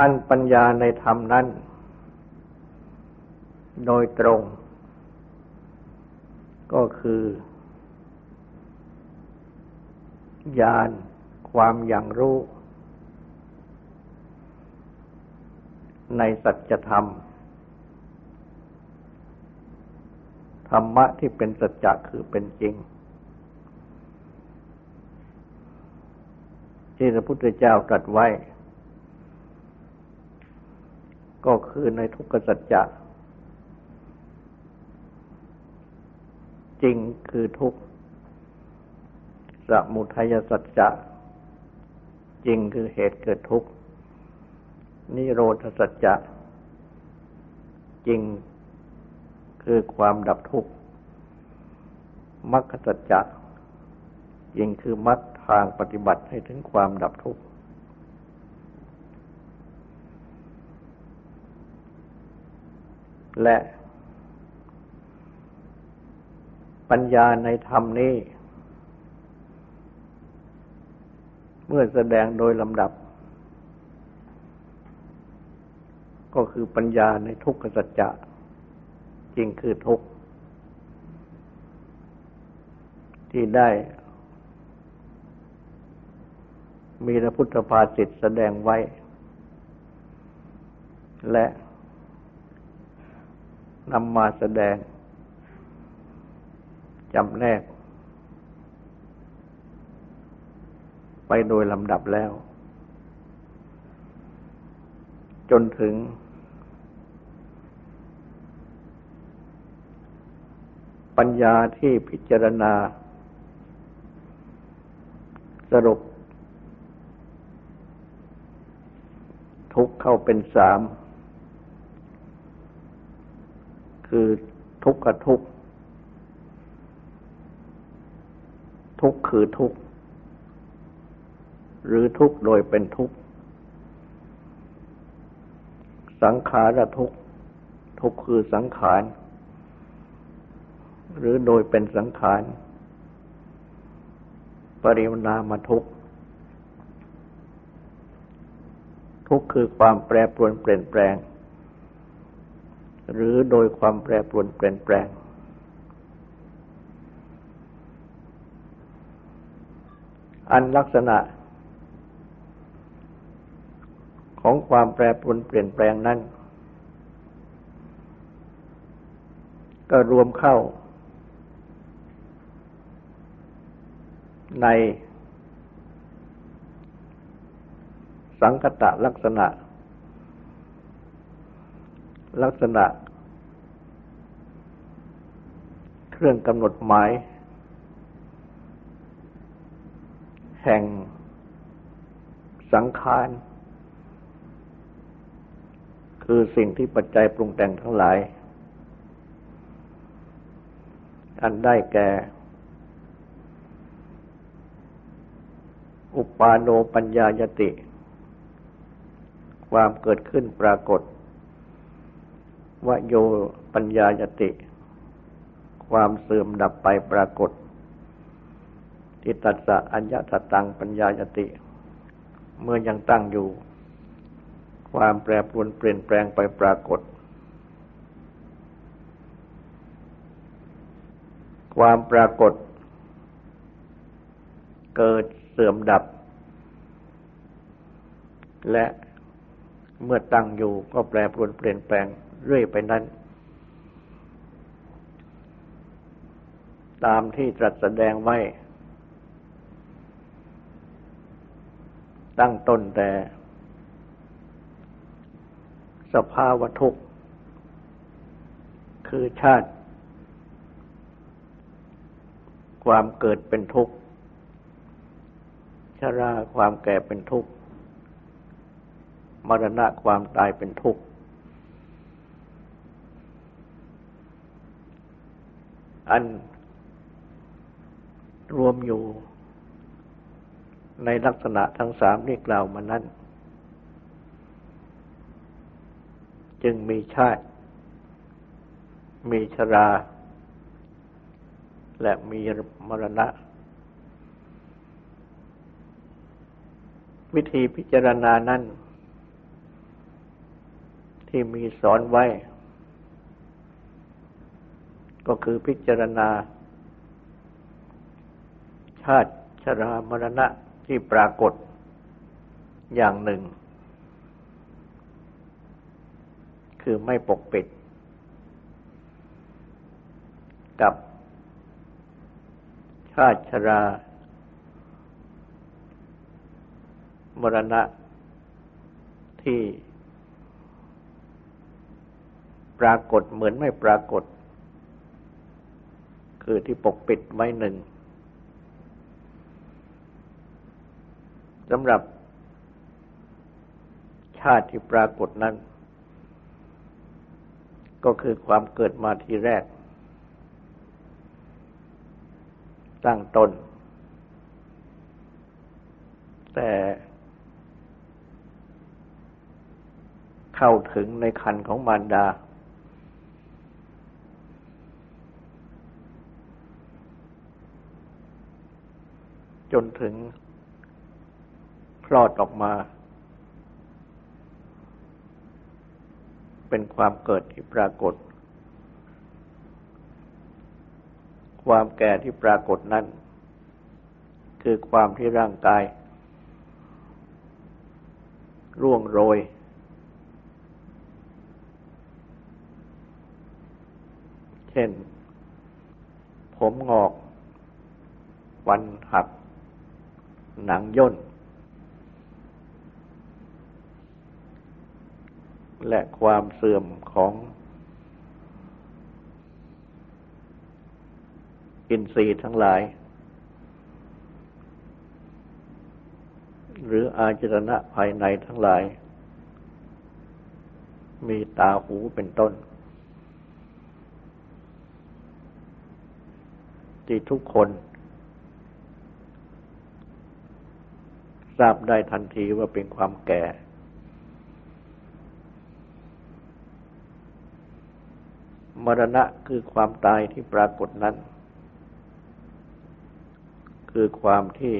อันปัญญาในธรรมนั้น โดยตรง ก็คือญาณความอย่างรู้ ในสัจธรรม ธรรมะที่เป็นสัจจะคือเป็นจริง ที่พระพุทธเจ้าตรัสไว้ ก็คือในทุกขสัจจะจริงคือทุกสมุทัยสัจจะจริงคือเหตุเกิดทุกข์นิโรธสัจจะจริงคือความดับทุกข์มรรคสัจจะจริงคือมรรคทางปฏิบัติให้ถึงความดับทุกข์ และปัญญาในธรรมนี้ เมื่อแสดงโดยลำดับ ก็คือปัญญาในทุกขสัจจะจริงคือทุกข์ที่ได้ มีพระพุทธภาษิตแสดงไว้ และ นำมาแสดงจำแนกไปโดยลำดับแล้ว จนถึง ปัญญาที่พิจารณา สรุป ทุกเข้าเป็นสาม คือทุกข์กับทุกข์ทุกข์คือทุกข์หรือทุกข์โดยเป็นทุกข์สังขารทุกข์ทุกข์คือสังขาร หรือโดยเป็นสังขาร ปริมนามาทุกข์ทุกข์คือความแปรปรวนเปลี่ยนแปลง หรือโดยความแปรปรวนเปลี่ยนแปลง อันลักษณะ ของความแปรปรวนเปลี่ยนแปลงนั้น ก็รวมเข้า ในสังคตะลักษณะ ลักษณะ เครื่องกำหนดหมาย แห่งสังขารคือสิ่งที่ปัจจัยปรุงแต่งทั้งหลาย อันได้แก่ อุปาโนปัญญายติ ความเกิดขึ้นปรากฏ วโยปัญญายติ ความเสื่อมดับไปปรากฏ ทิตัสสะอัญญตตังปัญญายติ เมื่อยังตั้งอยู่ ความแปรปรวนเปลี่ยนแปลงไปปรากฏ ความปรากฏ เกิดเสื่อมดับ และเมื่อตั้งอยู่ก็แปรปรวนเปลี่ยนแปลง เรื่อยไปนั้น ตามที่ตรัสแสดงไว้ ตั้งต้นแต่ สภาวะทุกข์ คือชาติ ความเกิดเป็นทุกข์ ชราความแก่เป็นทุกข์มรณะความตายเป็นทุกข์ อันรวมอยู่ในลักษณะทั้งสามที่กล่าวมานั้น จึงมีชาติ มีชรา และมีมรณะ วิธีพิจารณานั้น ที่มีสอนไว้ ก็คือพิจารณา ชาติชรามรณะที่ปรากฏอย่างหนึ่ง คือไม่ปกปิด กับชาติชรามรณะที่ปรากฏเหมือนไม่ปรากฏ คือที่ปกปิดไว้หนึ่งสำหรับชาติที่ปรากฏนั้น ก็คือความเกิดมาทีแรก ตั้งตน แต่เข้าถึงในคันของมารดา จนถึงคลอดออกมา เป็นความเกิดที่ปรากฏ ความแก่ที่ปรากฏนั้น คือความที่ร่างกาย ร่วงโรย เช่น ผมงอก วันหัก หนังย่น และความเสื่อมของอินทรีย์ทั้งหลาย หรืออาจรณะภายในทั้งหลาย มีตาหูเป็นต้น ที่ทุกคน ทราบได้ทันทีว่าเป็นความแก่ มรณะคือความตายที่ปรากฏนั้น คือความที่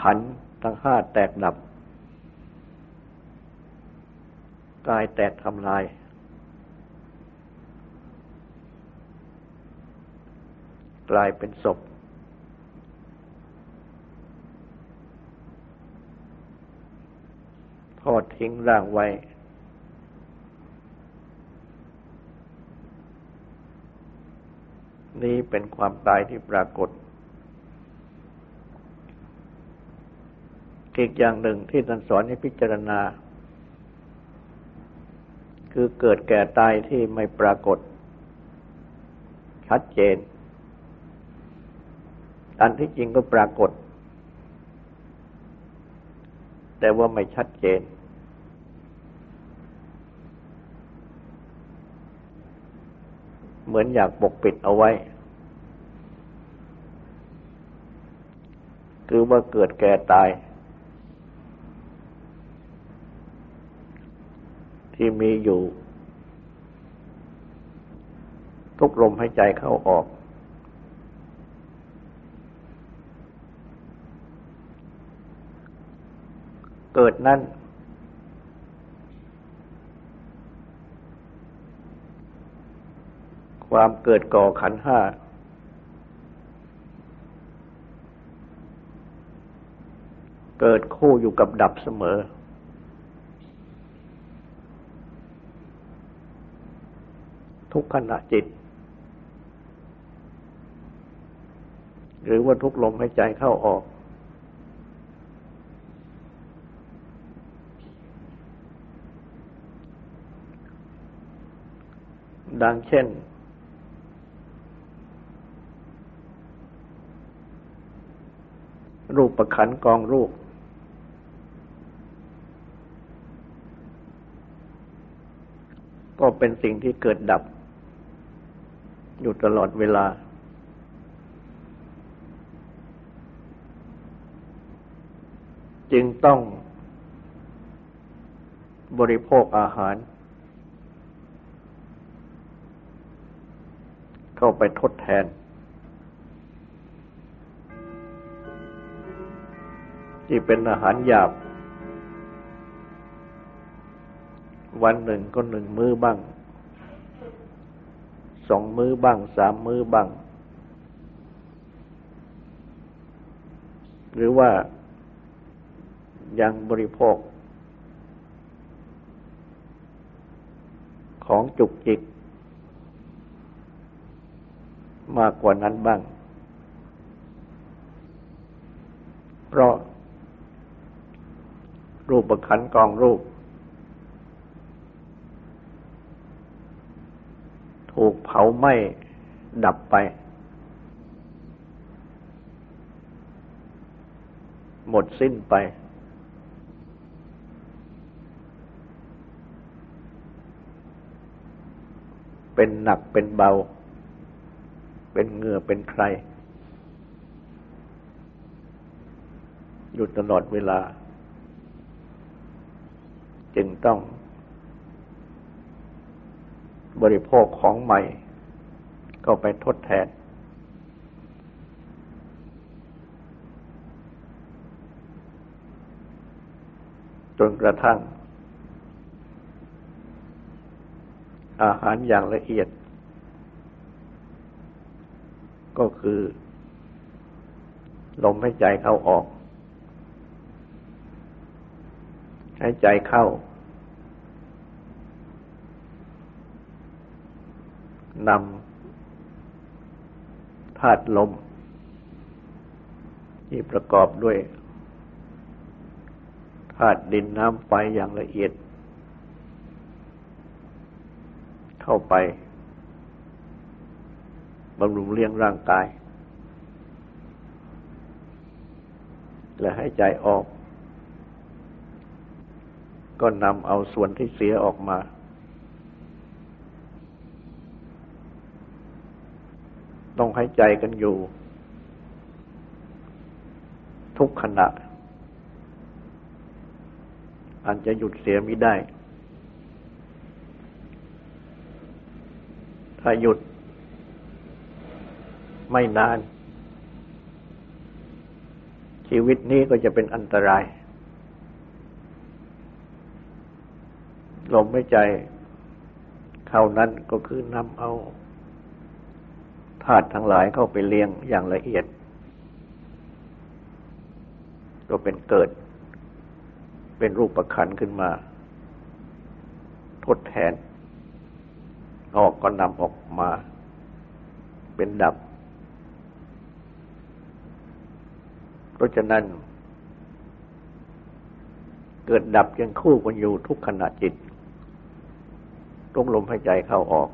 ขันทั้งห้าแตกดับ กายแตกทำลาย กลายเป็นศพท อดทิ้งร่างไว้ นี้เป็นความตายที่ปรากฏ อีกอย่างหนึ่งที่ท่านสอนให้พิจารณา คือเกิดแก่ตายที่ไม่ปรากฏ ชัดเจน อันที่จริงก็ปรากฏแต่ว่าไม่ชัดเจน เหมือนอยากปกปิดเอาไว้ คือว่าเกิดแก่ตาย ที่มีอยู่ ทุกลมหายใจเข้าออก เกิดนั้น ความเกิดก่อขันห้า เกิดคู่อยู่กับดับเสมอ ทุกขณะจิต หรือว่าทุกลมหายใจเข้าออกดังเช่น รูปประขันกองรูป ก็เป็นสิ่งที่เกิดดับ อยู่ตลอดเวลา จึงต้องบริโภคอาหาร เข้าไปทดแทน ที่เป็นอาหารหยาบ วันหนึ่งก็หนึ่งมื้อบ้าง สองมื้อบ้าง สามมื้อบ้าง หรือว่ายังบริโภค ของจุกจิก มากกว่านั้นบ้าง เพราะ รูปประคันกองรูป ถูกเผาไหม้ดับไป หมดสิ้นไป เป็นหนักเป็นเบา เป็นเหงื่อเป็นใครอยู่ตลอดเวลา จึงต้อง บริโภคของใหม่ ก็ไปทดแทน จนกระทั่ง อาหารอย่างละเอียด ก็คือ ลมหายใจเข้าออก หายใจเข้านำธาตุลม ที่ประกอบด้วยธาตุดินน้ำไฟอย่างละเอียด เข้าไปบำรุงเลี้ยงร่างกาย และให้ใจออก ก็นำเอาส่วนที่เสียออกมา ต้องหายใจกันอยู่ ทุกขณะ อันจะหยุดเสียไม่ได้ ถ้าหยุดไม่นาน ชีวิตนี้ก็จะเป็นอันตราย ลมไม่ใจเข้านั้นก็คือนำเอาธาตุทั้งหลายเข้าไปเลี้ยงอย่างละเอียด ก็เป็นเกิด เป็นรูปประคันขึ้นมา ทดแทน ออกก็นำออกมา เป็นดับ เพราะฉะนั้น เกิดดับยังคู่กันอยู่ทุกขณะจิต ทุกลมหายใจเข้าออก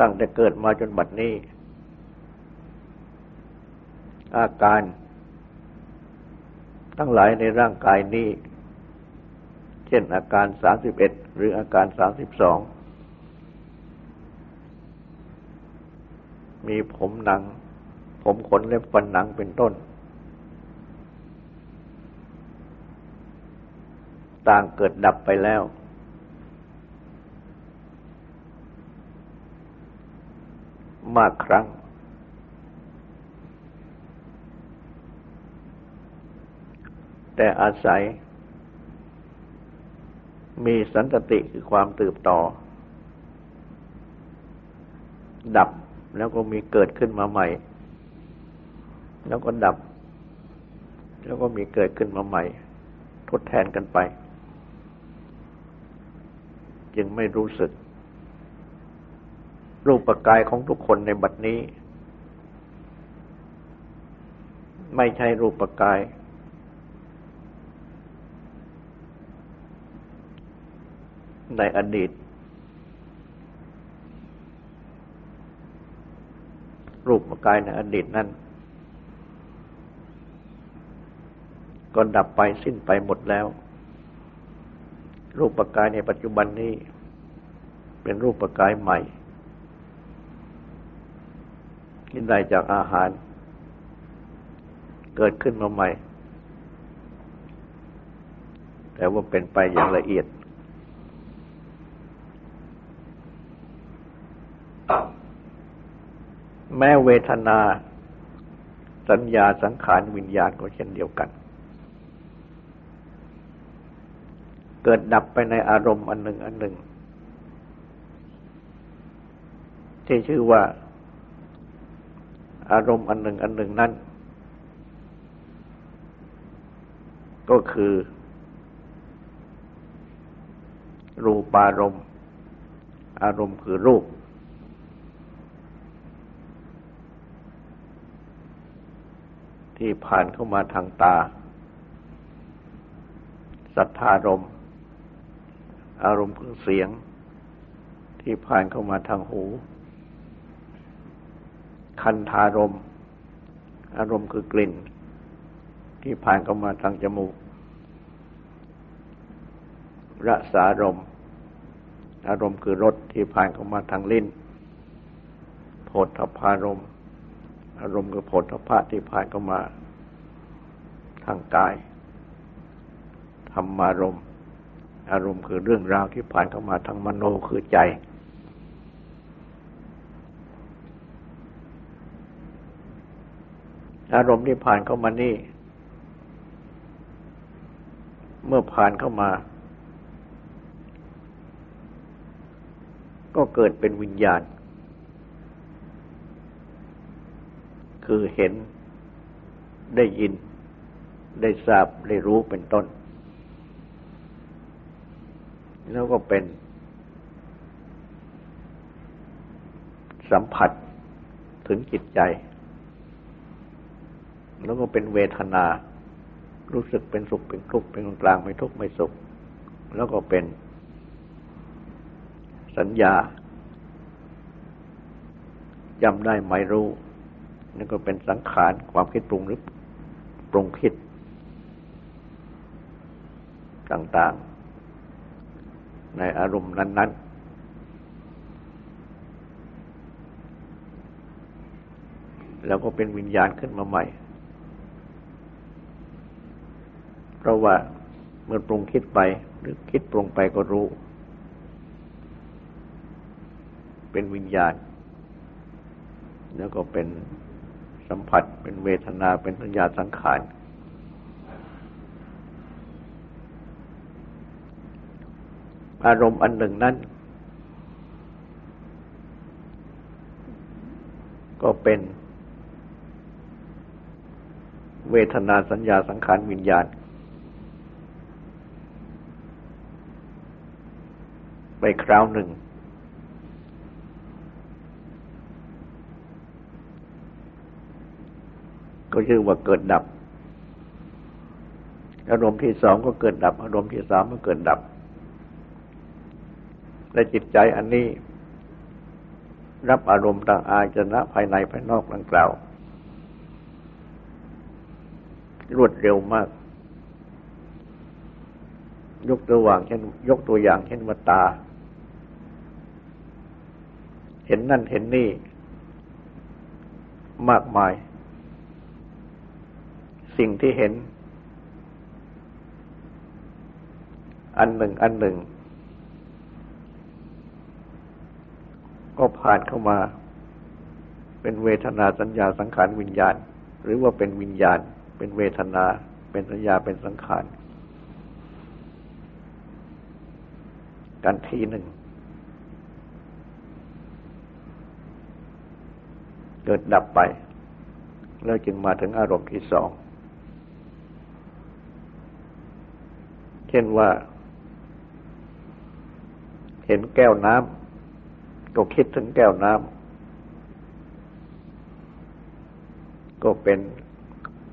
ตั้งแต่เกิดมาจนบัดนี้ อาการ ทั้งหลายในร่างกายนี้ เช่นอาการสามสิบเอ็ดหรืออาการสามสิบสองมีผมหนัง ผมขนเล็บฟันหนังเป็นต้น ต่างเกิดดับไปแล้ว มากครั้ง แต่อาศัย มีสันตติคือความตืบต่อ ดับแล้วก็มีเกิดขึ้นมาใหม่ แล้วก็ดับ แล้วก็มีเกิดขึ้นมาใหม่ ทดแทนกันไป จึงไม่รู้สึก รูปกายของทุกคนในบัดนี้ ไม่ใช่รูปกาย ในอดีต รูปกายในอดีตนั้นก็ดับไปสิ้นไปหมดแล้ว รูปกายในปัจจุบันนี้ เป็นรูปกายใหม่ ที่ได้จากอาหาร เกิดขึ้นมาใหม่ แต่ว่าเป็นไปอย่างละเอียดแม้เวทนา สัญญาสังขารวิญญาณก็เช่นเดียวกัน เกิดดับไปในอารมณ์อันหนึ่งอันหนึ่งที่ชื่อว่า อารมณ์อันหนึ่งอันหนึ่งนั้น ก็คือ รูปารมณ์ อารมณ์คือรูป ที่ผ่านเข้ามาทางตา สัทธารมณ์ อารมณ์คือเสียง ที่ผ่านเข้ามาทางหู คันธารม อารมณ์คือกลิ่น ที่ผ่านเข้ามาทางจมูกรสารม อารมณ์คือรสที่ผ่านเข้ามาทางลิ้นโผฏฐพารม อารมณ์คือโผฏฐพะที่ผ่านเข้ามาทางกายธรรมารมณ์ อารมณ์คือเรื่องราวที่ผ่านเข้ามาทางมโนคือใจ อารมณ์ที่ผ่านเข้ามานี่ เมื่อผ่านเข้ามา ก็เกิดเป็นวิญญาณ คือเห็นได้ยิน ได้ทราบ ได้รู้เป็นต้น แล้วก็เป็น สัมผัสถึงจิตใจ แล้วก็เป็นเวทนา รู้สึกเป็นสุขเป็นทุกข์เป็นกลางไม่ทุกข์ไม่สุข แล้วก็เป็น สัญญาจำได้ไม่รู้นั่นก็เป็นสังขารความคิดปรุงหรือปรุงคิด ต่าง ๆ ในอารมณ์นั้น ๆ แล้วก็เป็นวิญญาณขึ้นมาใหม่ เพราะว่าเมื่อปรุงคิดไปหรือคิดปรุงไปก็รู้ เป็นวิญญาณ แล้วก็เป็นสัมผัสเป็นเวทนาเป็นสัญญาสังขาร อารมณ์อันหนึ่งนั้น ก็เป็นเวทนาสัญญาสังขารวิญญาณ ไปคราวหนึ่ง ก็ชื่อว่าเกิดดับ อารมณ์ที่สองก็เกิดดับ อารมณ์ที่สามก็เกิดดับ และจิตใจอันนี้ รับอารมณ์ต่างอาจนะภายในภายนอกดังกล่าว รวดเร็วมาก ยกตัวอย่างเช่น ยกตัวอย่างเช่นว่าตา เห็นนั่นเห็นนี่ มากมาย สิ่งที่เห็น อันหนึ่ง อันหนึ่ง ก็ผ่านเข้ามา เป็นเวทนาสัญญาสังขารวิญญาณ หรือว่าเป็นวิญญาณ เป็นเวทนา เป็นสัญญาเป็นสังขารกันทีหนึ่ง เกิดดับไป แล้วจึงมาถึงอารมณ์ที่สอง เช่นว่า เห็นแก้วน้ำ ก็คิดถึงแก้วน้ำก็เป็น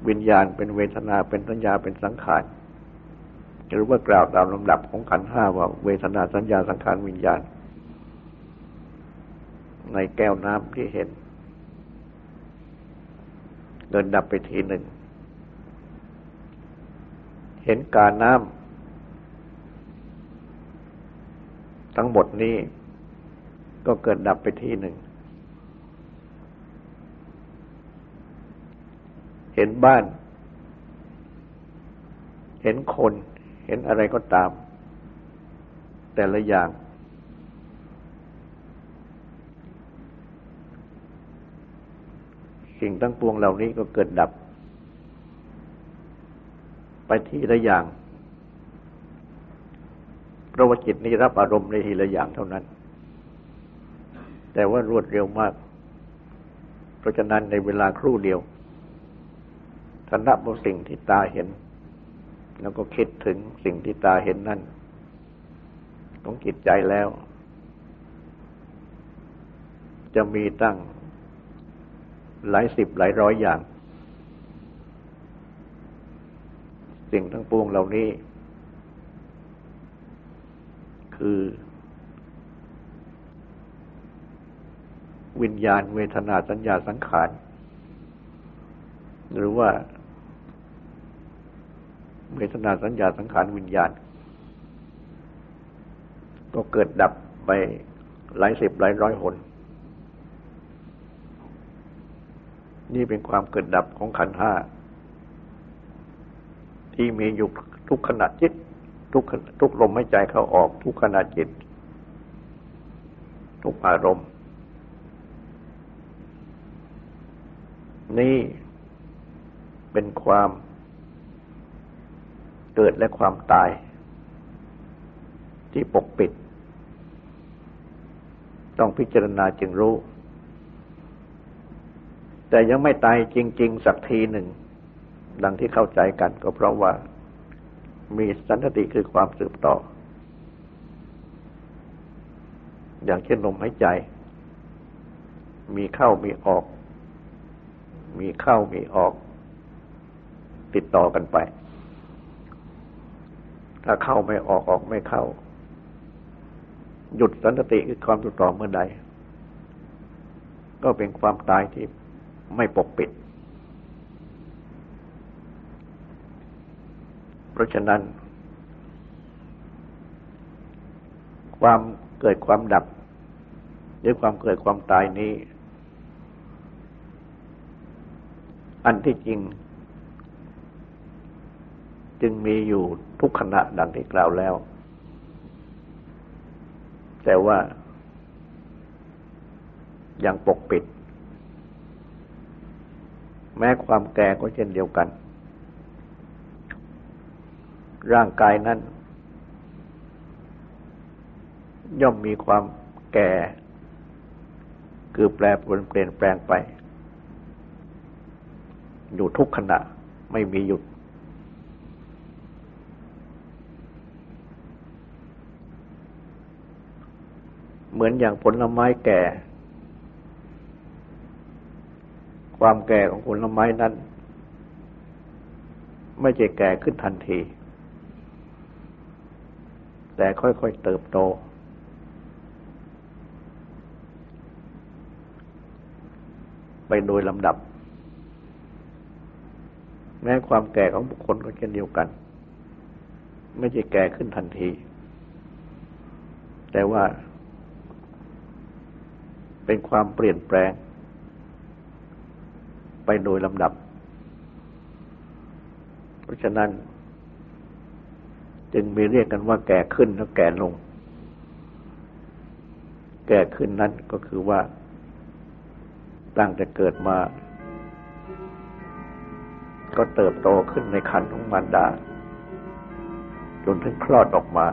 วิญญาณเป็นเวทนาเป็นสัญญาเป็นสังขารหรือว่ากล่าวตามลำดับของขันห้าว่าเวทนาสัญญาสังขารวิญญาณ ในแก้วน้ำที่เห็นเดินดับไปทีหนึ่ง เห็นการน้ำทั้งหมดนี้ ก็เกิดดับไปที่หนึ่ง เห็นบ้าน เห็นคน เห็นอะไรก็ตาม แต่ละอย่าง สิ่งทั้งปวงเหล่านี้ก็เกิดดับ ไปที่ละอย่างเพราะว่าจิตนี้รับอารมณ์ในทีละอย่างเท่านั้น แต่ว่ารวดเร็วมาก เพราะฉะนั้นในเวลาครู่เดียวท่านนับสิ่งที่ตาเห็น แล้วก็คิดถึงสิ่งที่ตาเห็นนั่นของจิตใจแล้ว จะมีตั้งหลายสิบหลายร้อยอย่าง สิ่งทั้งปวงเหล่านี้ คือ วิญญาณเวทนาสัญญาสังขาร หรือว่า เวทนาสัญญาสังขารวิญญาณ ก็เกิดดับไปหลายสิบหลายร้อยหน นี่เป็นความเกิดดับของขันห้า ที่มีอยู่ทุกขณะจิต ทุกทุกลมหายใจเข้าออก ทุกขณะจิต ทุกอารมณ์ นี่เป็นความเกิดและความตาย ที่ปกปิด ต้องพิจารณาจึงรู้ แต่ยังไม่ตายจริง ๆ สักทีหนึ่ง ดังที่เข้าใจกันก็เพราะว่ามีสันติคือความสืบต่อ อย่างเช่นลมหายใจ มีเข้ามีออก มีเข้ามีออก ติดต่อกันไป ถ้าเข้าไม่ออกออกไม่เข้า หยุดสันติคือความสืบต่อเมื่อใด ก็เป็นความตายที่ไม่ปกปิด เพราะฉะนั้น ความเกิดความดับหรือความเกิดความตายนี้ อันที่จริง จึงมีอยู่ทุกขณะดังที่กล่าวแล้ว แต่ว่ายังปกปิด แม้ความแก่ก็เช่นเดียวกัน ร่างกายนั้น ย่อมมีความแก่ คือแปรปรวนเปลี่ยนแปลงไป อยู่ทุกขณะ ไม่มีหยุด เหมือนอย่างผลไม้แก่ ความแก่ของผลไม้นั้น ไม่ใช่แก่ขึ้นทันที แต่ค่อยๆเติบโตไปโดยลำดับ แม้ความแก่ของบุคคลก็เช่นเดียวกัน ไม่ใช่แก่ขึ้นทันที แต่ว่า เป็นความเปลี่ยนแปลง ไปโดยลำดับ เพราะฉะนั้น จึงมีเรียกกันว่า แก่ขึ้นแล้วแก่ลง แก่ขึ้นนั้นก็คือว่าตั้งแต่เกิดมา ก็เติบโตขึ้นในคันของมารดา จนถึงคลอดออกมา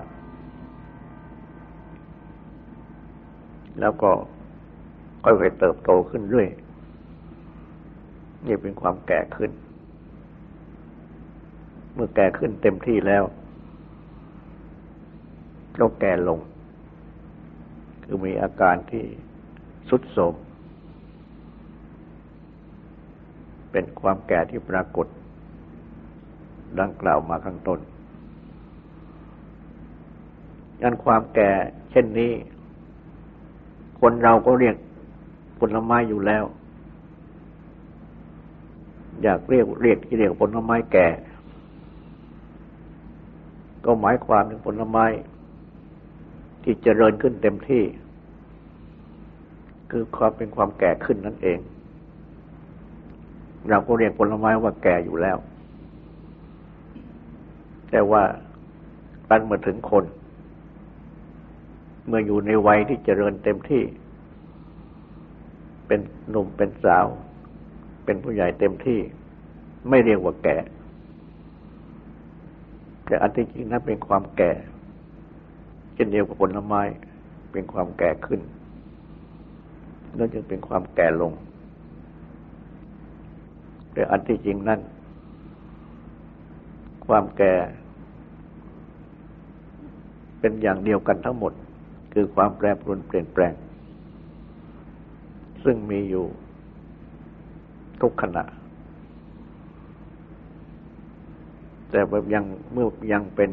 แล้วก็ค่อยๆเติบโตขึ้นเรื่อยนี่เป็นความแก่ขึ้น เมื่อแก่ขึ้นเต็มที่แล้วก็แก่ลง คือมีอาการที่สุดโทม เป็นความแก่ที่ปรากฏ ดังกล่าวมาข้างต้นงั้นความแก่เช่นนี้ คนเราก็เรียกผลไม้อยู่แล้ว อยากเรียกเรียกที่เรียกผลไม้แก่ ก็หมายความถึงผลไม้ ที่เจริญขึ้นเต็มที่ คือความเป็นความแก่ขึ้นนั่นเอง เราก็เรียกผลไม้ว่าแก่อยู่แล้ว แต่ว่าตันมาถึงคน เมื่ออยู่ในวัยที่เจริญเต็มที่ เป็นหนุ่มเป็นสาว เป็นผู้ใหญ่เต็มที่ ไม่เรียกว่าแก่ แต่อันที่จริงนั้นเป็นความแก่เช่นเดียวกับผลไม้เป็นความแก่ขึ้นนั่นจึงเป็นความแก่ลง แต่อันที่จริงนั้นความแก่ เป็นอย่างเดียวกันทั้งหมด คือความแปรปรวนเปลี่ยนแปลง ซึ่งมีอยู่ทุกขณะ แต่แบบยังเมื่อยังเป็น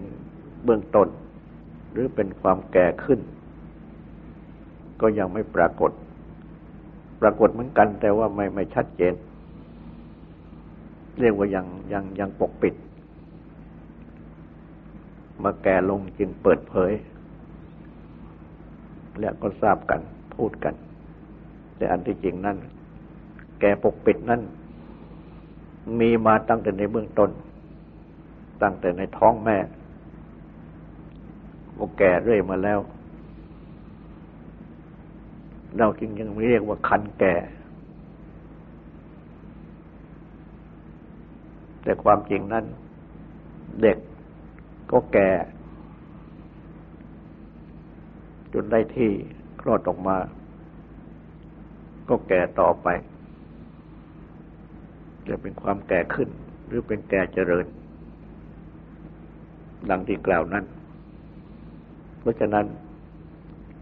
เบื้องต้น หรือเป็นความแก่ขึ้น ก็ยังไม่ปรากฏ ปรากฏเหมือนกันแต่ว่าไม่ไม่ชัดเจน เรียกว่ายังยังยังปกปิด มาแก่ลงจึงเปิดเผย และก็ทราบกันพูดกัน แต่อันที่จริงนั้นแก่ปกปิดนั้นมีมาตั้งแต่ในเบื้องต้น ตั้งแต่ในท้องแม่ก็แก่เรื่อยมาแล้ว เราจึงยังเรียกว่าคันแก่ แต่ความจริงนั้น เด็กก็แก่ จนได้ที่คลอดออกมา ก็แก่ต่อไป จะเป็นความแก่ขึ้น หรือเป็นแก่เจริญ ดังที่กล่าวนั้น เพราะฉะนั้น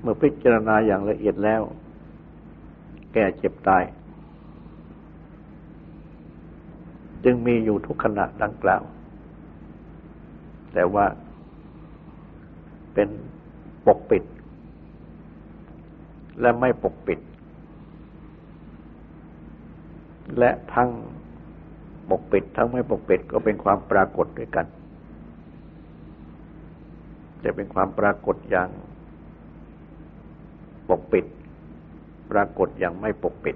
เมื่อพิจารณาอย่างละเอียดแล้ว แก่เจ็บตาย จึงมีอยู่ทุกขณะดังกล่าว แต่ว่าเป็นปกปิด และไม่ปกปิด และทั้งปกปิด ทั้งไม่ปกปิดก็เป็นความปรากฏด้วยกัน จะเป็นความปรากฏอย่างปกปิด ปรากฏอย่างไม่ปกปิด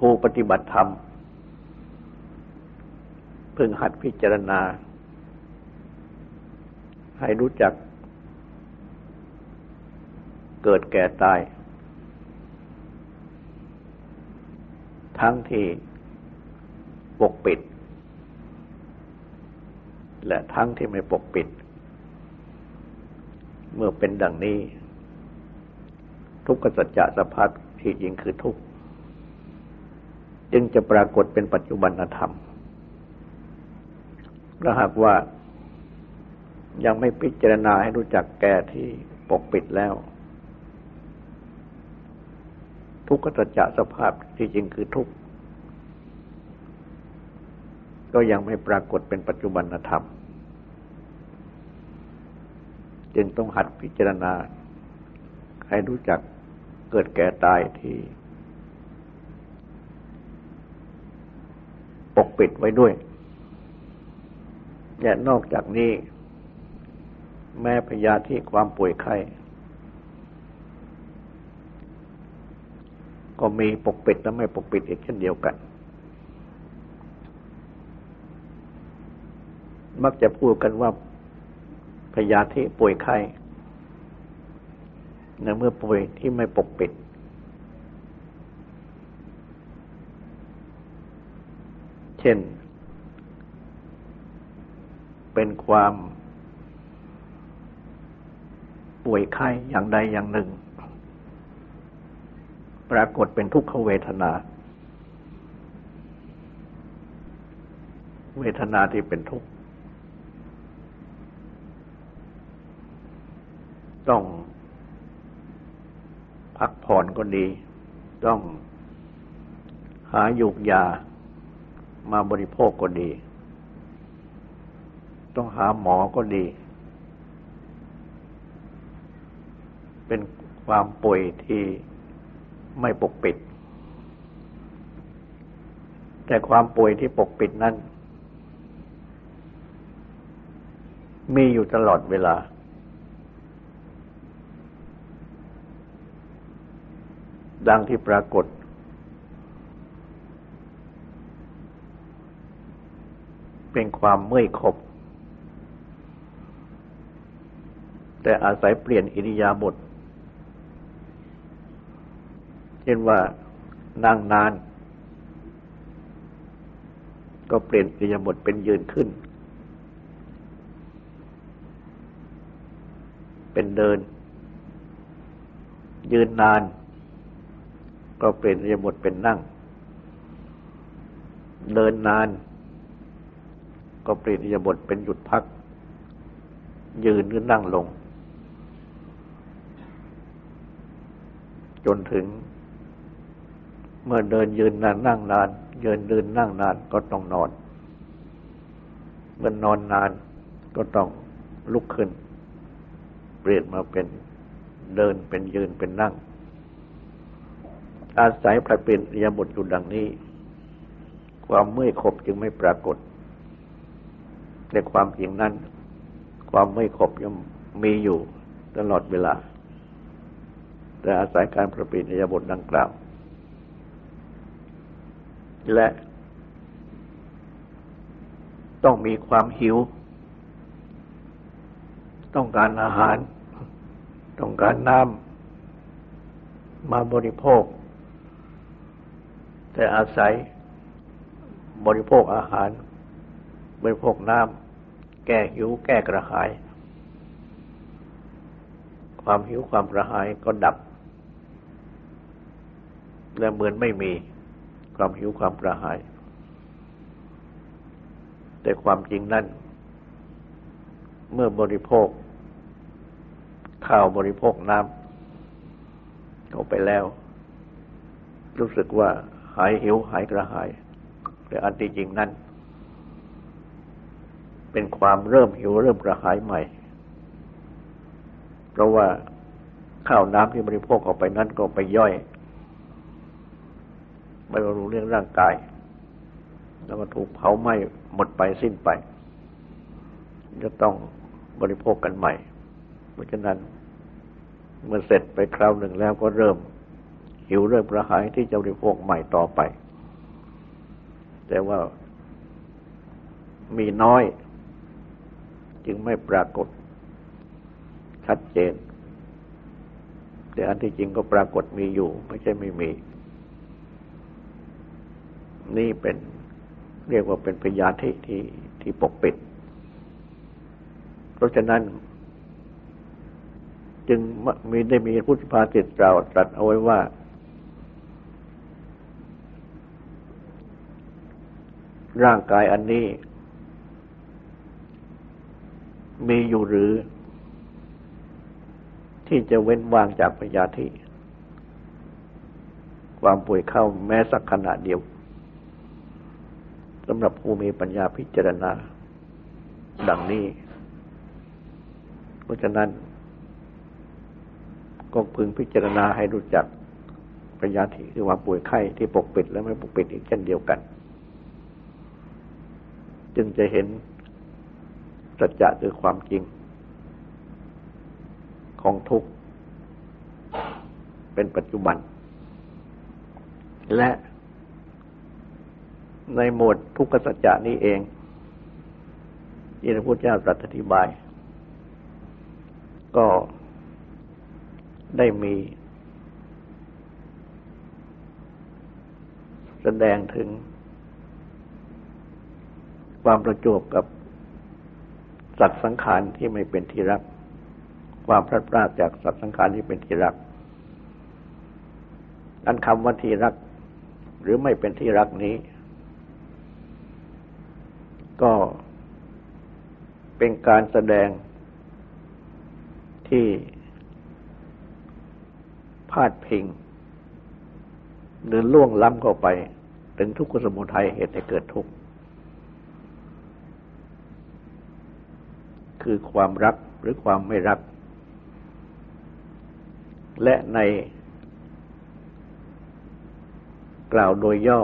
ผู้ปฏิบัติธรรมพึงหัดพิจารณา ให้รู้จัก เกิดแก่ตาย ทั้งที่ปกปิด และทั้งที่ไม่ปกปิด เมื่อเป็นดังนี้ ทุกขสัจจะสภาพที่จริงคือทุกข์ จึงจะปรากฏเป็นปัจจุบันธรรมถ้าหากว่ายังไม่พิจารณาให้รู้จักแก่ที่ปกปิดแล้ว ทุกขสัจจะสภาพที่จริงคือทุกข์ก็ยังไม่ปรากฏเป็นปัจจุบันธรรม จึงต้องหัดพิจารณา ให้รู้จักเกิดแก่ตายที่ ป กปิดไว้ด้วยและนอกจากนี้ แม้พยาธิความป่วยไข้ก็มีปกปิดและไม่ปกปิดอีกเช่นเดียวกัน มักจะพูดกันว่าพยาธิป่วยไข้ในเมื่อป่วยที่ไม่ปกปิด เช่น เป็นความป่วยไข้อย่างใดอย่างหนึ่ง ปรากฏเป็นทุกขเวทนา เวทนาที่เป็นทุกข์ ต้องพักผ่อนก็ดี ต้องหายุกยา มาบริโภคก็ดี ต้องหาหมอก็ดี เป็นความป่วยที่ไม่ปกปิด แต่ความป่วยที่ปกปิดนั้น มีอยู่ตลอดเวลา ดังที่ปรากฏ เป็นความเมื่อยขบ แต่อาศัยเปลี่ยนอิริยาบถเช่นว่านั่งนาน ก็เปลี่ยนอิริยาบถเป็นยืนขึ้น เป็นเดิน ยืนนาน ก็เปลี่ยนอิริยาบถเป็นนั่ง เดินนาน ก็เปลี่ยนอิริยาบถเป็นหยุดพัก ยืนหรือนั่งลง จนถึง เมื่อเดินยืนนานนั่งนาน ยืนเดินนั่งนานก็ต้องนอน เมื่อนอนนานก็ต้องลุกขึ้น เปลี่ยนมาเป็นเดินเป็นยืนเป็นนั่ง อาศัยประเป็นเรียบทอยู่ดังนี้ ความเมื่อยขบจึงไม่ปรากฏ ในความจริงนั้น ความเมื่อยขบยังมีอยู่ตลอดเวลา แต่อาศัยการประป็นยบทดังกล่าว และ ต้องมีความหิว ต้องการอาหาร ต้องการน้ำมาบริโภค แต่อาศัยบริโภคอาหาร บริโภคน้ำแก้หิวแก้กระหาย ความหิวความกระหายก็ดับ และเหมือนไม่มีความหิวความกระหาย แต่ความจริงนั่น เมื่อบริโภค ข้าวบริโภคน้ำเข้าไปแล้ว รู้สึกว่าหายหิวหายกระหาย แต่อันที่จริงนั่น เป็นความเริ่มหิวเริ่มกระหายใหม่ เพราะว่าข้าวน้ำที่บริโภคออกไปนั้นก็ไปย่อยไม่รู้เรื่องร่างกาย แล้วก็ถูกเผาไหม้หมดไปสิ้นไป จะต้องบริโภคกันใหม่ เพราะฉะนั้น เมื่อเสร็จไปคราวหนึ่งแล้วก็เริ่ม หิวเริ่มกระหายที่จะบริโภคใหม่ต่อไป แต่ว่ามีน้อย จึงไม่ปรากฏ ชัดเจน แต่อันที่จริงก็ปรากฏมีอยู่ ไม่ใช่ไม่มี นี่เป็นเรียกว่าเป็นพยาธิที่ที่ปกปิด เพราะฉะนั้น จึงมีได้มีพุทธภาษิตกล่าตรัสเอาไว้ว่าร่างกายอันนี้ มีอยู่หรือ ที่จะเว้นว่างจากพยาธิความป่วยเข้าแม้สักขณะเดียวสำหรับผู้มีปัญญาพิจารณา ดังนี้ เพราะฉะนั้น ก็พึงพิจารณาให้รู้จักปัญญาที่คือว่าป่วยไข้ที่ปกปิดและไม่ปกปิดอีกเช่นเดียวกัน จึงจะเห็น สัจจะคือความจริง ของทุกข์ เป็นปัจจุบัน และในหมวดทุกขสัจจะนี้เองที่พระพุทธเจ้าตรัสอธิบาย ก็ได้มี แสดงถึงความประจวบกับ สัตว์สังขารที่ไม่เป็นที่รัก ความพลาดพลาดจากสัตว์สังขารที่เป็นที่รักอันคำว่าที่รัก หรือไม่เป็นที่รักนี้ ก็เป็นการแสดงที่พาดพิงหรือล่วงล้ำเข้าไป ถึงทุกขสมุทัยเหตุให้เกิดทุกข์ คือความรักหรือความไม่รัก และในกล่าวโดยย่อ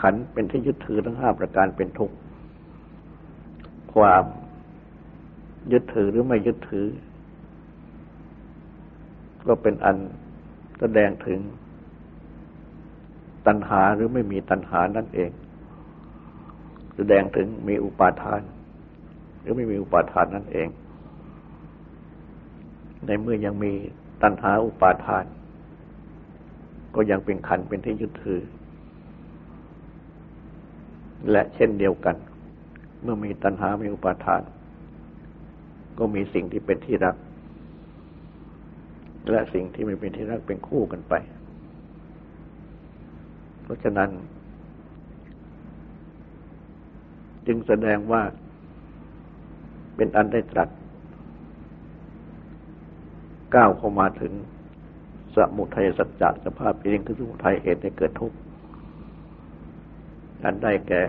ขันเป็นที่ยึดถือทั้งห้าประการเป็นทุกข์ ความยึดถือหรือไม่ยึดถือ ก็เป็นอันแสดงถึงตัณหาหรือไม่มีตัณหานั่นเอง แสดงถึงมีอุปาทาน รือไม่มีอุปาทานนั่นเอง ในเมื่อยังมีตัณหาอุปาทาน ก็ยังเป็นขันเป็นที่ยึดถือ และเช่นเดียวกัน เมื่อมีตัณหา มีอุปาทาน ก็มีสิ่งที่เป็นที่รัก และสิ่งที่ไม่เป็นที่รักเป็นคู่กันไป เพราะฉะนั้น จึงแสดงว่า เป็นอันได้ตรัสก้าวเข้ามาถึงสมุทัยสัจจะสภาพเองคือสมุทัยเหตุให้เกิดทุกข์อันได้แก่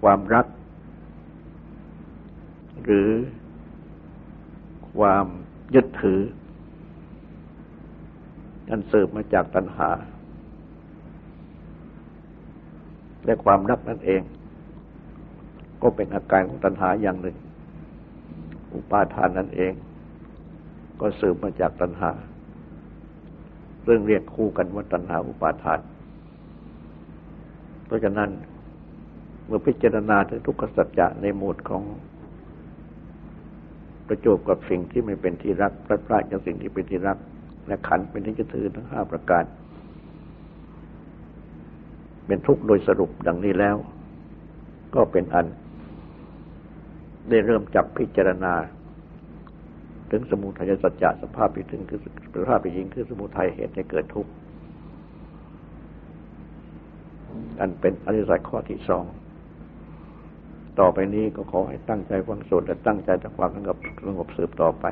ความรัก หรือความยึดถือ อันเสริมมาจากตัณหา และความรักนั่นเอง ก็เป็นอาการของตัณหาอย่างหนึ่ง อุปาทานนั่นเอง ก็สืบมาจากตัณหา เรื่องเรียกคู่กันว่าตัณหาอุปาทาน เพราะฉะนั้นเมื่อพิจารณาถึงทุกขสัจจะในหมวดของประจบกับสิ่งที่ไม่เป็นที่รักพลาดพลาดจากสิ่งที่เป็นที่รัก และขันเป็นที่จะถือทั้งห้าประการ เป็นทุกข์โดยสรุปดังนี้แล้ว ก็เป็นอัน ได้เริ่มจับพิจารณา ถึงสมุทัยสัจจะสภาพที่ถึงคือสภาพที่ยิงคือสมุทัยเหตุให้เกิดทุกข์อันเป็นอริยสัจข้อที่สองต่อไปนี้ก็ขอให้ตั้งใจฟังสวดและตั้งใจทำความสงบสงบสืบต่อไป